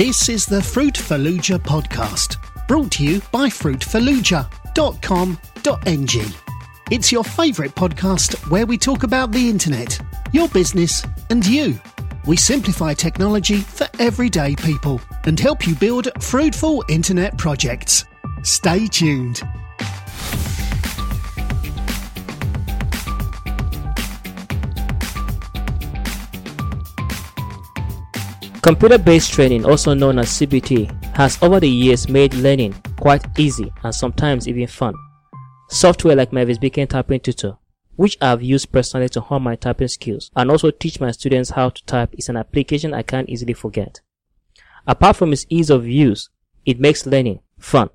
This is the Fruitful Leisure podcast, brought to you by fruitfulleisure.com.ng. It's your favourite podcast where we talk about the internet, your business, and you. We simplify technology for everyday people and help you build fruitful internet projects. Stay tuned. Computer based training, also known as CBT, has over the years made learning quite easy and sometimes even fun. Software like Mavis Beacon Typing Tutor, which I've used personally to hone my typing skills and also teach my students how to type, is an application I can't easily forget. Apart from its ease of use, it makes learning fun.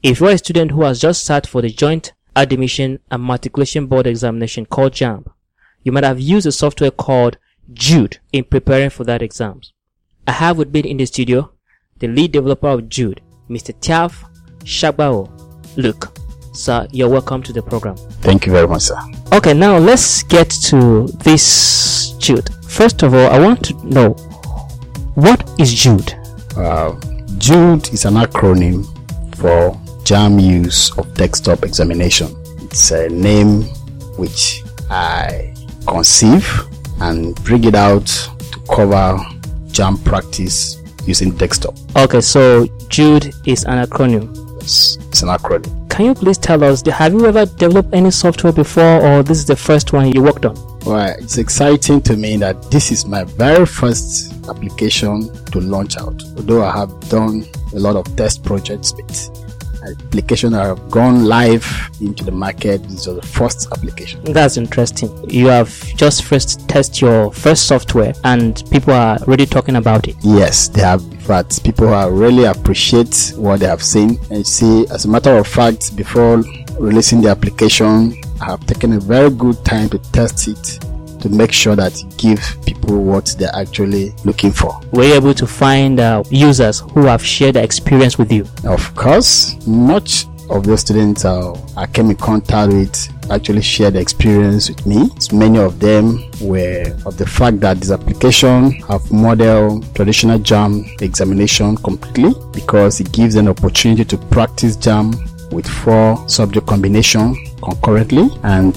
If you're a student who has just sat for the Joint Admission and Matriculation Board examination called JAMB, you might have used a software called Jude in preparing for that exams. I have with me in the studio the lead developer of Jude, Mr. Tiaf Shagbao. Look, sir, you're welcome to the program. Thank you very much, sir. Okay, now let's get to this Jude. First of all, I want to know what is Jude? Uh, Jude is an acronym for JAMB use of desktop examination. It's a name which I conceive and bring it out to cover JAMB practice using desktop. Okay, so Jude is an acronym. It's, it's an acronym. Can you please tell us, have you ever developed any software before or this is the first one you worked on? Well, it's exciting to me that this is my very first application to launch out. Although I have done a lot of test projects, but application that have gone live into the market. This is the first application. That's interesting. You have just first test your first software and people are already talking about it. Yes, they have. But people are really appreciate what they have seen and see. As a matter of fact, before releasing the application, I have taken a very good time to test it to make sure that it gives people what they're actually looking for. Were you able to find uh, users who have shared their experience with you? Of course, much of those students uh, I came in contact with actually shared the experience with me. Many of them were of the fact that this application have model traditional JAMB examination completely because it gives an opportunity to practice JAMB with four subject combination concurrently and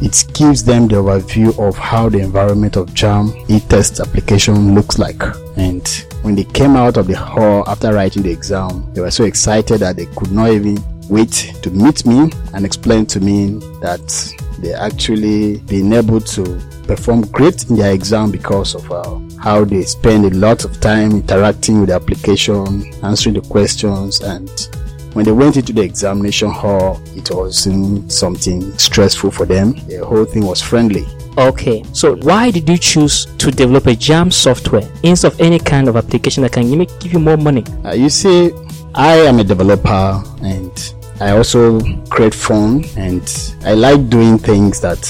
it gives them the overview of how the environment of JAMB e-test application looks like. And when they came out of the hall after writing the exam, they were so excited that they could not even wait to meet me and explain to me that they actually been able to perform great in their exam because of uh, how they spend a lot of time interacting with the application, answering the questions, and when they went into the examination hall, it wasn't something stressful for them. The whole thing was friendly. Okay, so why did you choose to develop a JAMB software instead of any kind of application that can give you more money? Uh, you see, I am a developer and I also create fun and I like doing things that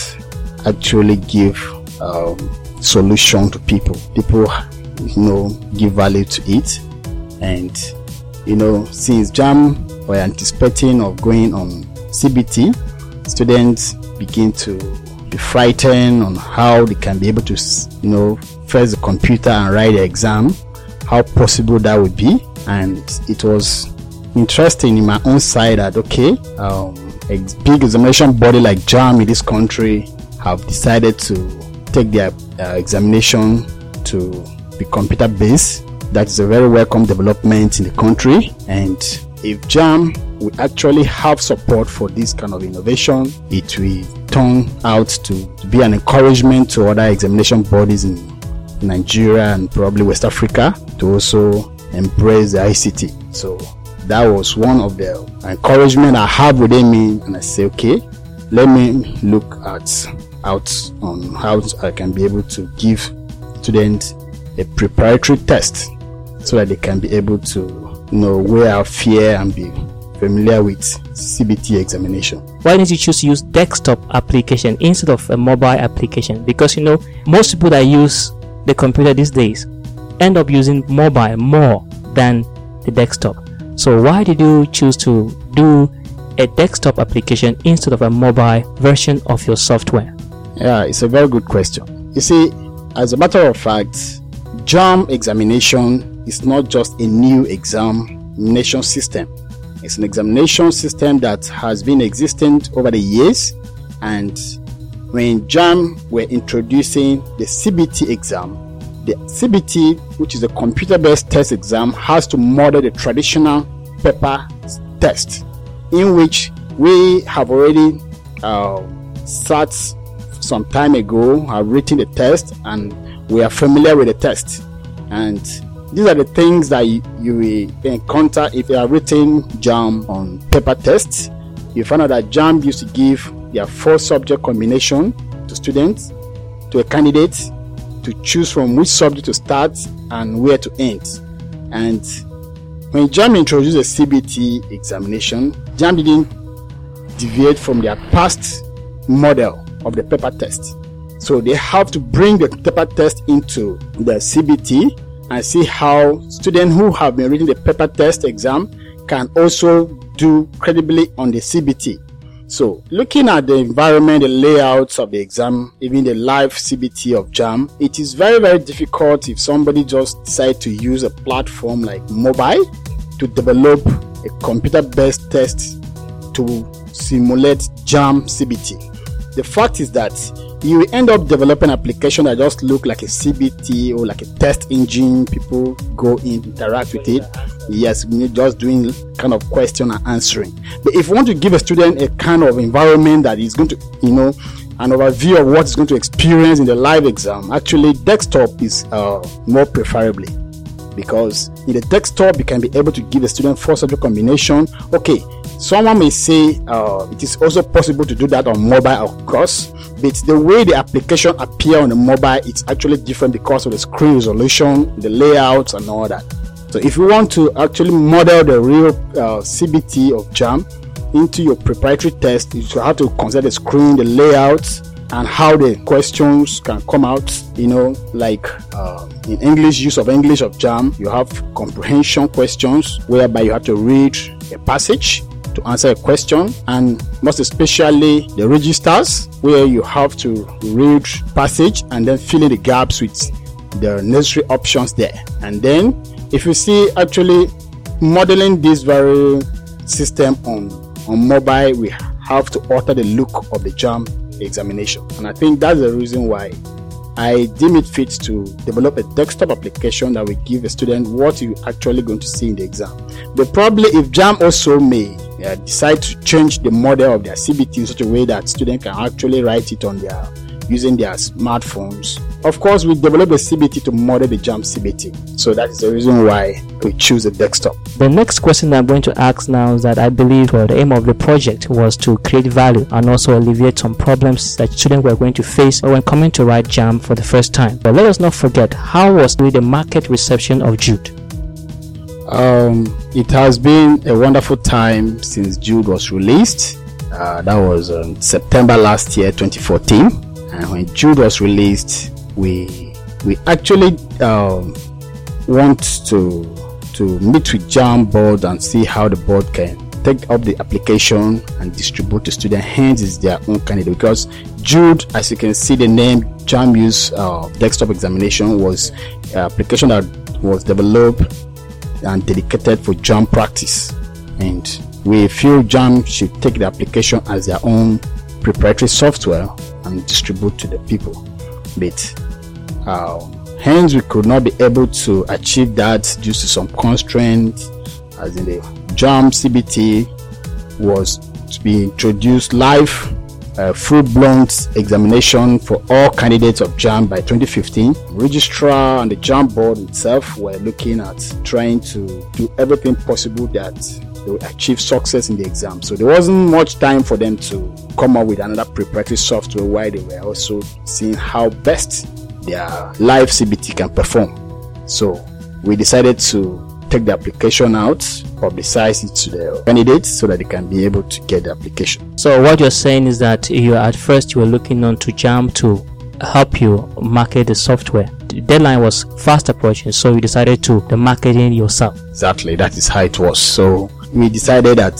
actually give um, solution to people. People, you know, give value to it and you know, since JAMB were anticipating of going on CBT, students begin to be frightened on how they can be able to, you know, face the computer and write the exam, how possible that would be. And it was interesting in my own side that, okay, um, a big examination body like JAMB in this country have decided to take their uh, examination to be computer based that is a very welcome development in the country. And if JAMB will actually have support for this kind of innovation, it will turn out to, to be an encouragement to other examination bodies in Nigeria and probably West Africa to also embrace the ICT. So that was one of the encouragement I have within me, and I say, okay, let me look at out on how I can be able to give students a preparatory test so that they can be able to you know weigh out fear and be familiar with CBT examination. Why didn't you choose to use desktop application instead of a mobile application? Because you know most people that use the computer these days end up using mobile more than the desktop. So why did you choose to do a desktop application instead of a mobile version of your software? Yeah, it's a very good question. You see, as a matter of fact, JAMB examination is not just a new examination system. It's an examination system that has been existent over the years. And when JAMB were introducing the CBT exam, the CBT, which is a computer based test exam, has to model the traditional paper test in which we have already uh, sat some time ago, have written the test, and we are familiar with the test. And these are the things that you, you will encounter if you are written JAMB on paper tests. You find out that JAMB used to give their four subject combination to students, to a candidate, to choose from which subject to start and where to end. And when JAMB introduced the CBT examination, JAMB didn't deviate from their past model of the paper test. So they have to bring the paper test into the CBT and see how students who have been reading the paper test exam can also do credibly on the CBT. So, looking at the environment, the layouts of the exam, even the live CBT of JAMB, it is very, very difficult if somebody just decide to use a platform like mobile to develop a computer-based test to simulate JAMB CBT. The fact is that you end up developing application that just look like a CBT or like a test engine. People go in, interact with it. Yes, just doing kind of question and answering. But if you want to give a student a kind of environment that is going to, you know, an overview of what is going to experience in the live exam, actually desktop is uh, more preferably because in the desktop you can be able to give a student four subject combination. Okay, someone may say uh, it is also possible to do that on mobile, of course but the way the application appear on the mobile it's actually different because of the screen resolution the layouts and all that. So if you want to actually model the real uh, cbt of JAMB into your proprietary test you have to consider the screen the layouts and how the questions can come out. You know like uh, in english use of english of JAMB you have comprehension questions whereby you have to read a passage to answer a question and most especially the registers where you have to read passage and then fill in the gaps with the necessary options there and then if you see actually modeling this very system on on mobile we have to alter the look of the JAMB examination and i think that's the reason why I deem it fit to develop a desktop application that will give a student what you actually going to see in the exam. But probably if JAMB also may uh, decide to change the model of their CBT in such a way that students can actually write it on their using their smartphones. Of course, we developed a CBT to model the JAMB CBT. So that is the reason why we choose a desktop. The next question I'm going to ask now is that I believe well, the aim of the project was to create value and also alleviate some problems that students were going to face when coming to write JAMB for the first time. But let us not forget how was the market reception of Jude? Um, it has been a wonderful time since Jude was released. Uh, that was um, September last year, 2014 and when Jude was released, we we actually um, want to to meet with JAMB board and see how the board can take up the application and distribute to student hands is their own candidate because Jude, as you can see, the name JAMB use uh, desktop examination was an application that was developed and dedicated for JAMB practice, and we feel JAMB should take the application as their own proprietary software and distribute to the people. But uh, hence, we could not be able to achieve that due to some constraints, as in the JAMB CBT was to be introduced live. Uh, full-blown examination for all candidates of JAMB by 2015. Registrar and the JAMB board itself were looking at trying to do everything possible that they would achieve success in the exam. So there wasn't much time for them to come up with another preparatory software while they were also seeing how best their live CBT can perform. So we decided to take the application out, publicize it to the candidates so that they can be able to get the application. So what you're saying is that you at first you were looking on to JAMB to help you market the software. The deadline was fast approaching, so you decided to the marketing yourself. Exactly, that is how it was. So we decided that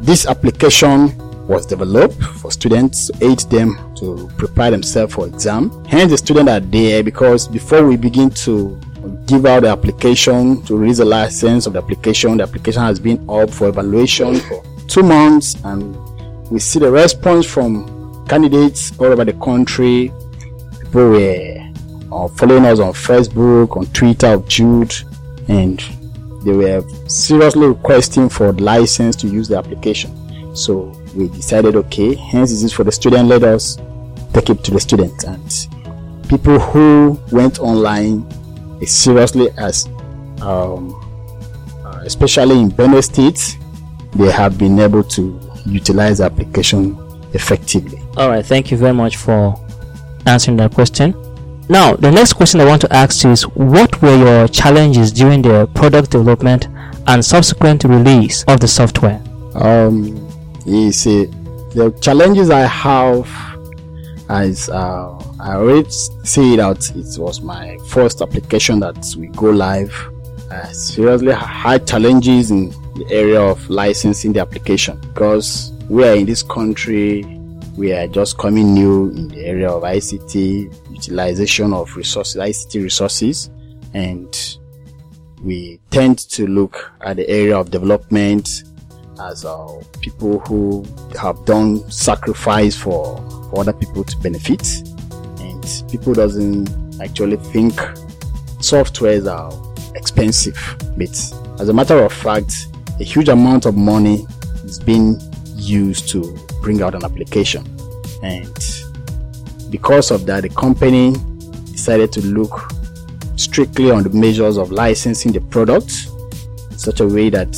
this application was developed for students to aid them to prepare themselves for exam. Hence, the students are there because before we begin to give out the application to release the license of the application. The application has been up for evaluation for two months, and we see the response from candidates all over the country. People were uh, following us on Facebook, on Twitter of Jude, and they were seriously requesting for license to use the application. So we decided, okay, hence this is for the student. Let us take it to the student and people who went online seriously as um, uh, especially in Benue State, they have been able to utilize application effectively. All right, thank you very much for answering that question. Now, the next question I want to ask is what were your challenges during the product development and subsequent release of the software? Um, you see, the challenges I have as uh, I already say that it was my first application that we go live. I seriously had challenges in the area of licensing the application because we are in this country, we are just coming new in the area of ICT, utilization of resources, ICT resources, and we tend to look at the area of development as uh, people who have done sacrifice for, for other people to benefit people doesn't actually think softwares are expensive but as a matter of fact a huge amount of money is being used to bring out an application and because of that the company decided to look strictly on the measures of licensing the product in such a way that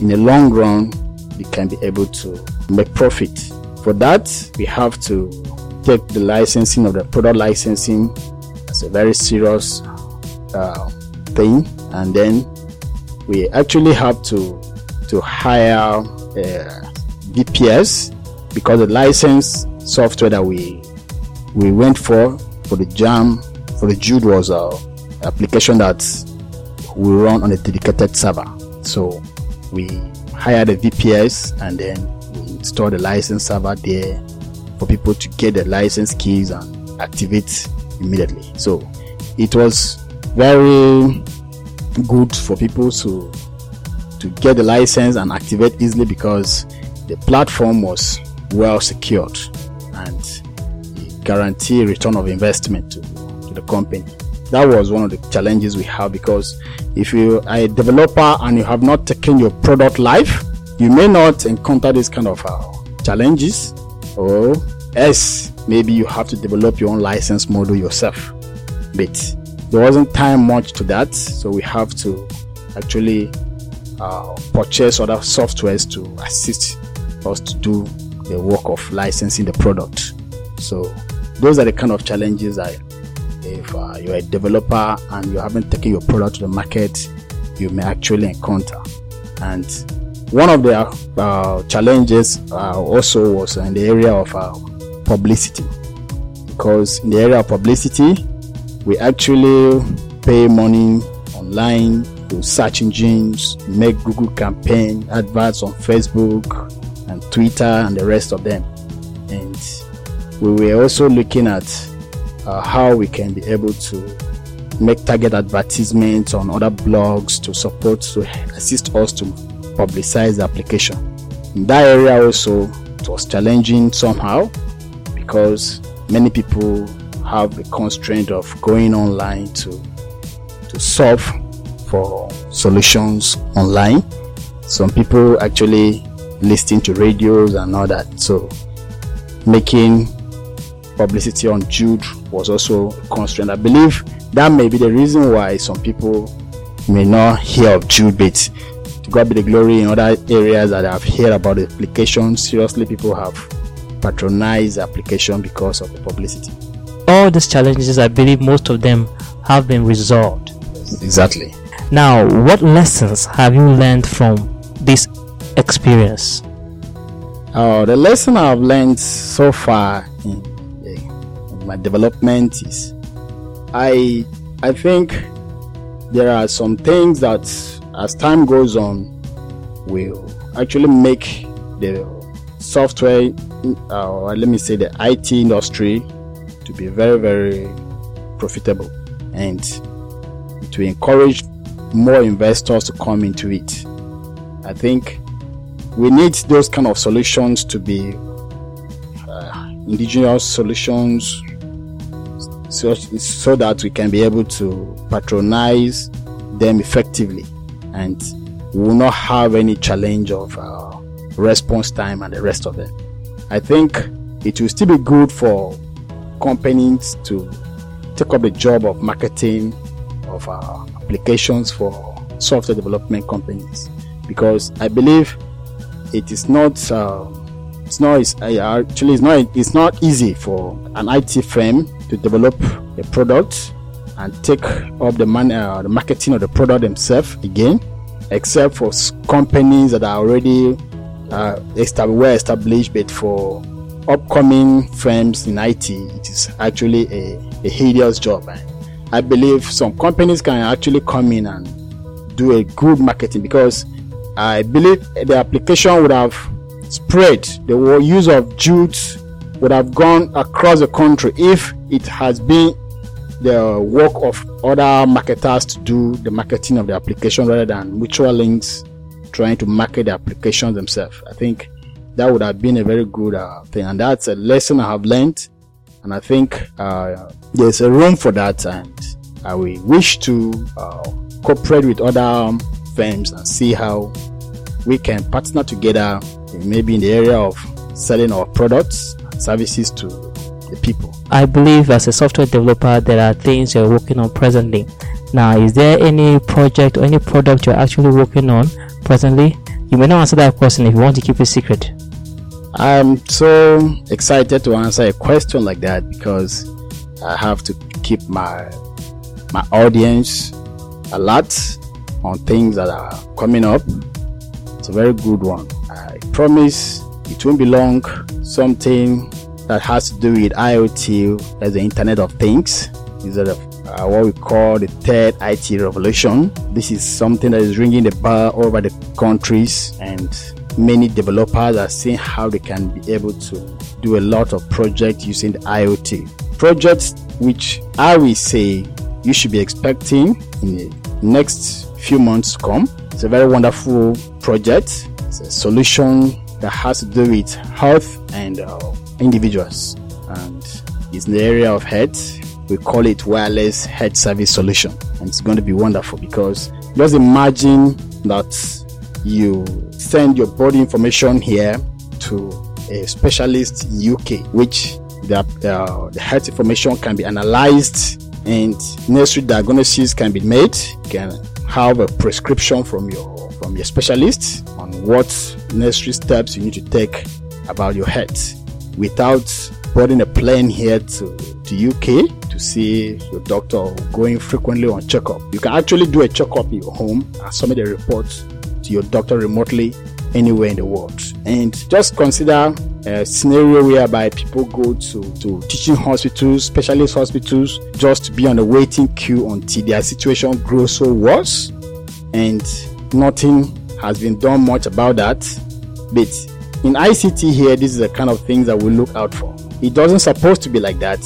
in the long run, we can be able to make profit. For that, we have to take the licensing of the product licensing as a very serious uh, thing, and then we actually have to to hire uh, VPS because the license software that we we went for for the JAMB for the Jude was a application that we run on a dedicated server. So we hire the VPS and then we install the license server there for people to get the license keys and activate immediately. So it was very good for people to to get the license and activate easily because the platform was well secured and guarantee return of investment to, to the company. That was one of the challenges we have because if you are a developer and you have not taken your product live, you may not encounter this kind of uh, challenges, or else maybe you have to develop your own license model yourself. But there wasn't time much to that, so we have to actually uh, purchase other softwares to assist us to do the work of licensing the product. So those are the kind of challenges I if uh, you're a developer and you haven't taken your product to the market, you may actually encounter. And one of the uh, challenges uh, also was in the area of uh, publicity, because in the area of publicity, we actually pay money online to search engines, make Google campaign adverts on Facebook and Twitter and the rest of them. And we were also looking at uh, how we can be able to make target advertisements on other blogs to support to assist us to publicize the application. In that area also it was challenging somehow because many people have the constraint of going online to to solve for solutions online. Some people actually listening to radios and all that. So making publicity on Jude was also a constraint. I believe that may be the reason why some people may not hear of Jude, but to God be the glory in other areas that I've heard about the application. Seriously, people have patronized the application because of the publicity. All these challenges, I believe most of them have been resolved. Exactly. Now, what lessons have you learned from this experience? Uh, the lesson I've learned so far in my development is I I think there are some things that as time goes on we'll actually make the software uh, or let me say the IT industry to be very very profitable and to encourage more investors to come into it. I think we need those kind of solutions to be uh, indigenous solutions so, so that we can be able to patronize them effectively and we will not have any challenge of uh, response time and the rest of it. I think it will still be good for companies to take up the job of marketing of uh, applications for software development companies because I believe it is not uh, it's not it's, uh, actually it's not it's not easy for an IT firm to develop a product and take up the, man, uh, the marketing of the product themselves again except for companies that are already uh, well established but for upcoming firms in IT it is actually a, a hideous job I believe some companies can actually come in and do a good marketing because I believe the application would have spread, the use of Jude's would have gone across the country if it has been the work of other marketers to do the marketing of the application rather than MutualLinks trying to market the applications themselves. I think that would have been a very good uh, thing, and that's a lesson I have learned and I think uh, there's a room for that, and I will wish to uh, cooperate with other firms and see how we can partner together, maybe in the area of selling our products and services to the people. I believe as a software developer, there are things you're working on presently. Now, is there any project or any product you're actually working on presently? You may not answer that question if you want to keep it secret. I'm so excited to answer a question like that because I have to keep my my audience alert on things that are coming up. It's a very good one. I promise it won't be long. Something that has to do with IoT as the Internet of Things. These are the, uh, what we call the third IT revolution. This is something that is ringing the bell over the countries and many developers are seeing how they can be able to do a lot of projects using the IoT. Projects which I will say you should be expecting in the next few months to come. It's a very wonderful project. It's a solution that has to do with health and uh, individuals. And it's in the area of health. We call it wireless health service solution. And it's going to be wonderful because just imagine that you send your body information here to a specialist in UK, which the, uh, the health information can be analyzed and necessary diagnosis can be made. You can have a prescription from your from your specialist on what necessary steps you need to take about your health without boarding a plane here to, the UK to see your doctor or going frequently on checkup. You can actually do a checkup in your home and submit a report to your doctor remotely anywhere in the world. And just consider a scenario whereby people go to, to teaching hospitals, specialist hospitals, just to be on a waiting queue until their situation grows so worse. And nothing has been done much about that. But in ICT here, this is the kind of things that we look out for. It doesn't supposed to be like that.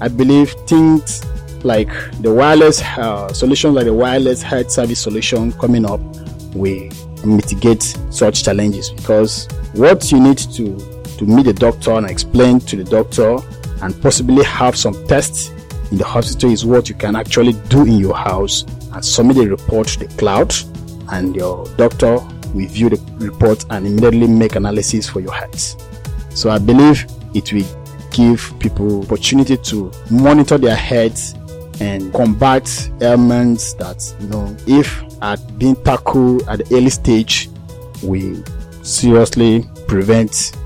I believe things like the wireless uh, solutions, like the wireless health service solution coming up, we mitigate such challenges because what you need to to meet the doctor and explain to the doctor and possibly have some tests in the hospital is what you can actually do in your house and submit a report to the cloud and your doctor will view the report and immediately make analysis for your health. So I believe it will give people opportunity to monitor their health and combat ailments that you know if at being tackled at the early stage we seriously prevent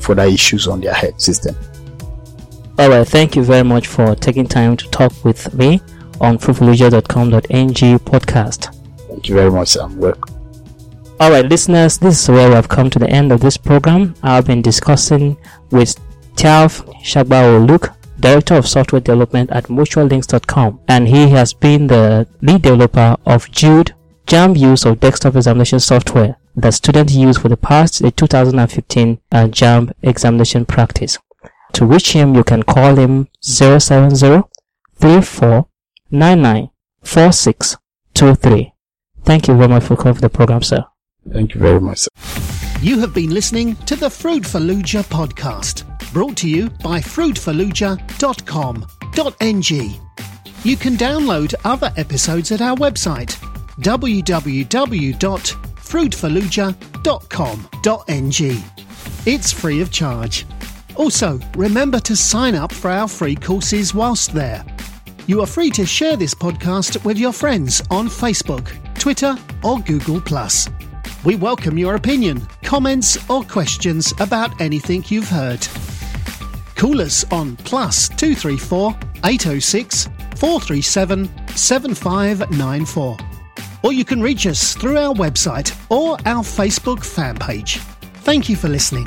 further issues on their head system. All right, thank you very much for taking time to talk with me on fruitfulleisure.com.ng podcast. Thank you very much, Sam. Welcome. All right, listeners, this is where we have come to the end of this program. I've been discussing with Tiaf Shagbao Luke Director of Software Development at MutualLinks.com, and he has been the lead developer of Jude, JAMB use of desktop examination software that students use for the past the 2015 uh, examination practice. To reach him, you can call him 070 3499 Thank you very much for coming for the program, sir. Thank you very much. You have been listening to the Fruitful Leisure podcast, brought to you by fruitfulleisure.com.ng. You can download other episodes at our website www.fruitfulleisure.com.ng. It's free of charge. Also, remember to sign up for our free courses whilst there. You are free to share this podcast with your friends on Facebook, Twitter, or Google. We welcome your opinion, comments, or questions about anything you've heard. Call us on plus 234 806 437 7594. Or you can reach us through our website or our Facebook fan page. Thank you for listening.